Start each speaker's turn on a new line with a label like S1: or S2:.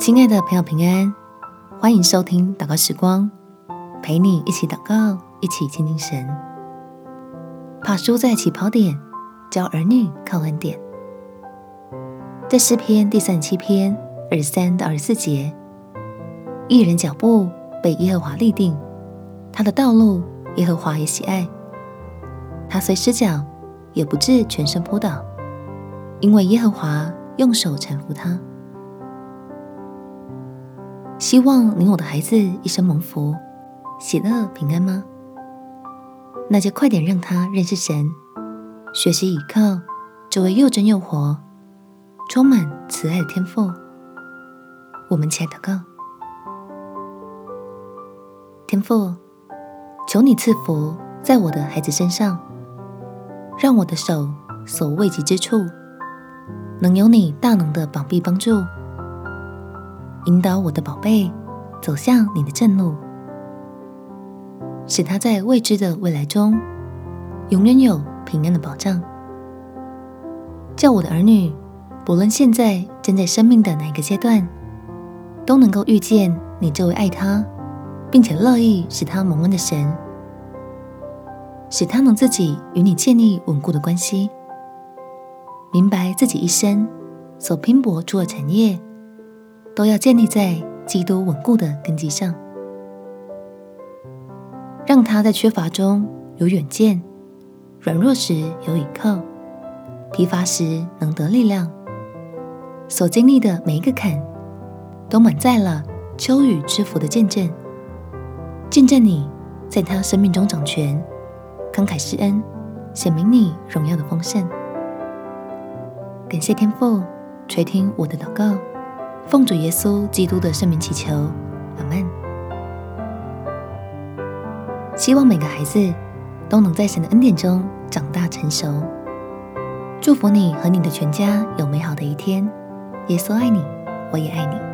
S1: 亲爱的朋友，平安，欢迎收听祷告时光，陪你一起祷告，一起亲近神。怕输在起跑点，教儿女靠恩典。在诗篇第三十七篇二十三到二十四节，一人脚步被耶和华立定，他的道路耶和华也喜爱。他虽失脚，也不至全身仆倒，因为耶和华用手搀扶他。希望你我的孩子一生蒙福、喜乐、平安吗？那就快点让他认识神，学习倚靠这位又真又活、充满慈爱的天父。我们起来祷告，天父，求你赐福在我的孩子身上，让我的手所未及之处，能有你大能的膀臂帮助。引导我的宝贝走向你的正路，使他在未知的未来中永远有平安的保障。叫我的儿女，不论现在正在生命的哪个阶段，都能够遇见你这位爱他，并且乐意使他蒙恩的神，使他能自己与你建立稳固的关系，明白自己一生所拼搏出的产业。都要建立在基督稳固的根基上，让他在缺乏中有远见，软弱时有倚靠，疲乏时能得力量。所经历的每一个坎，都满载了秋雨之福的见证，见证你在他生命中掌权，慷慨施恩，显明你荣耀的丰盛。感谢天父垂听我的祷告。奉主耶稣基督的圣名祈求，阿门。希望每个孩子都能在神的恩典中长大成熟。祝福你和你的全家有美好的一天。耶稣爱你，我也爱你。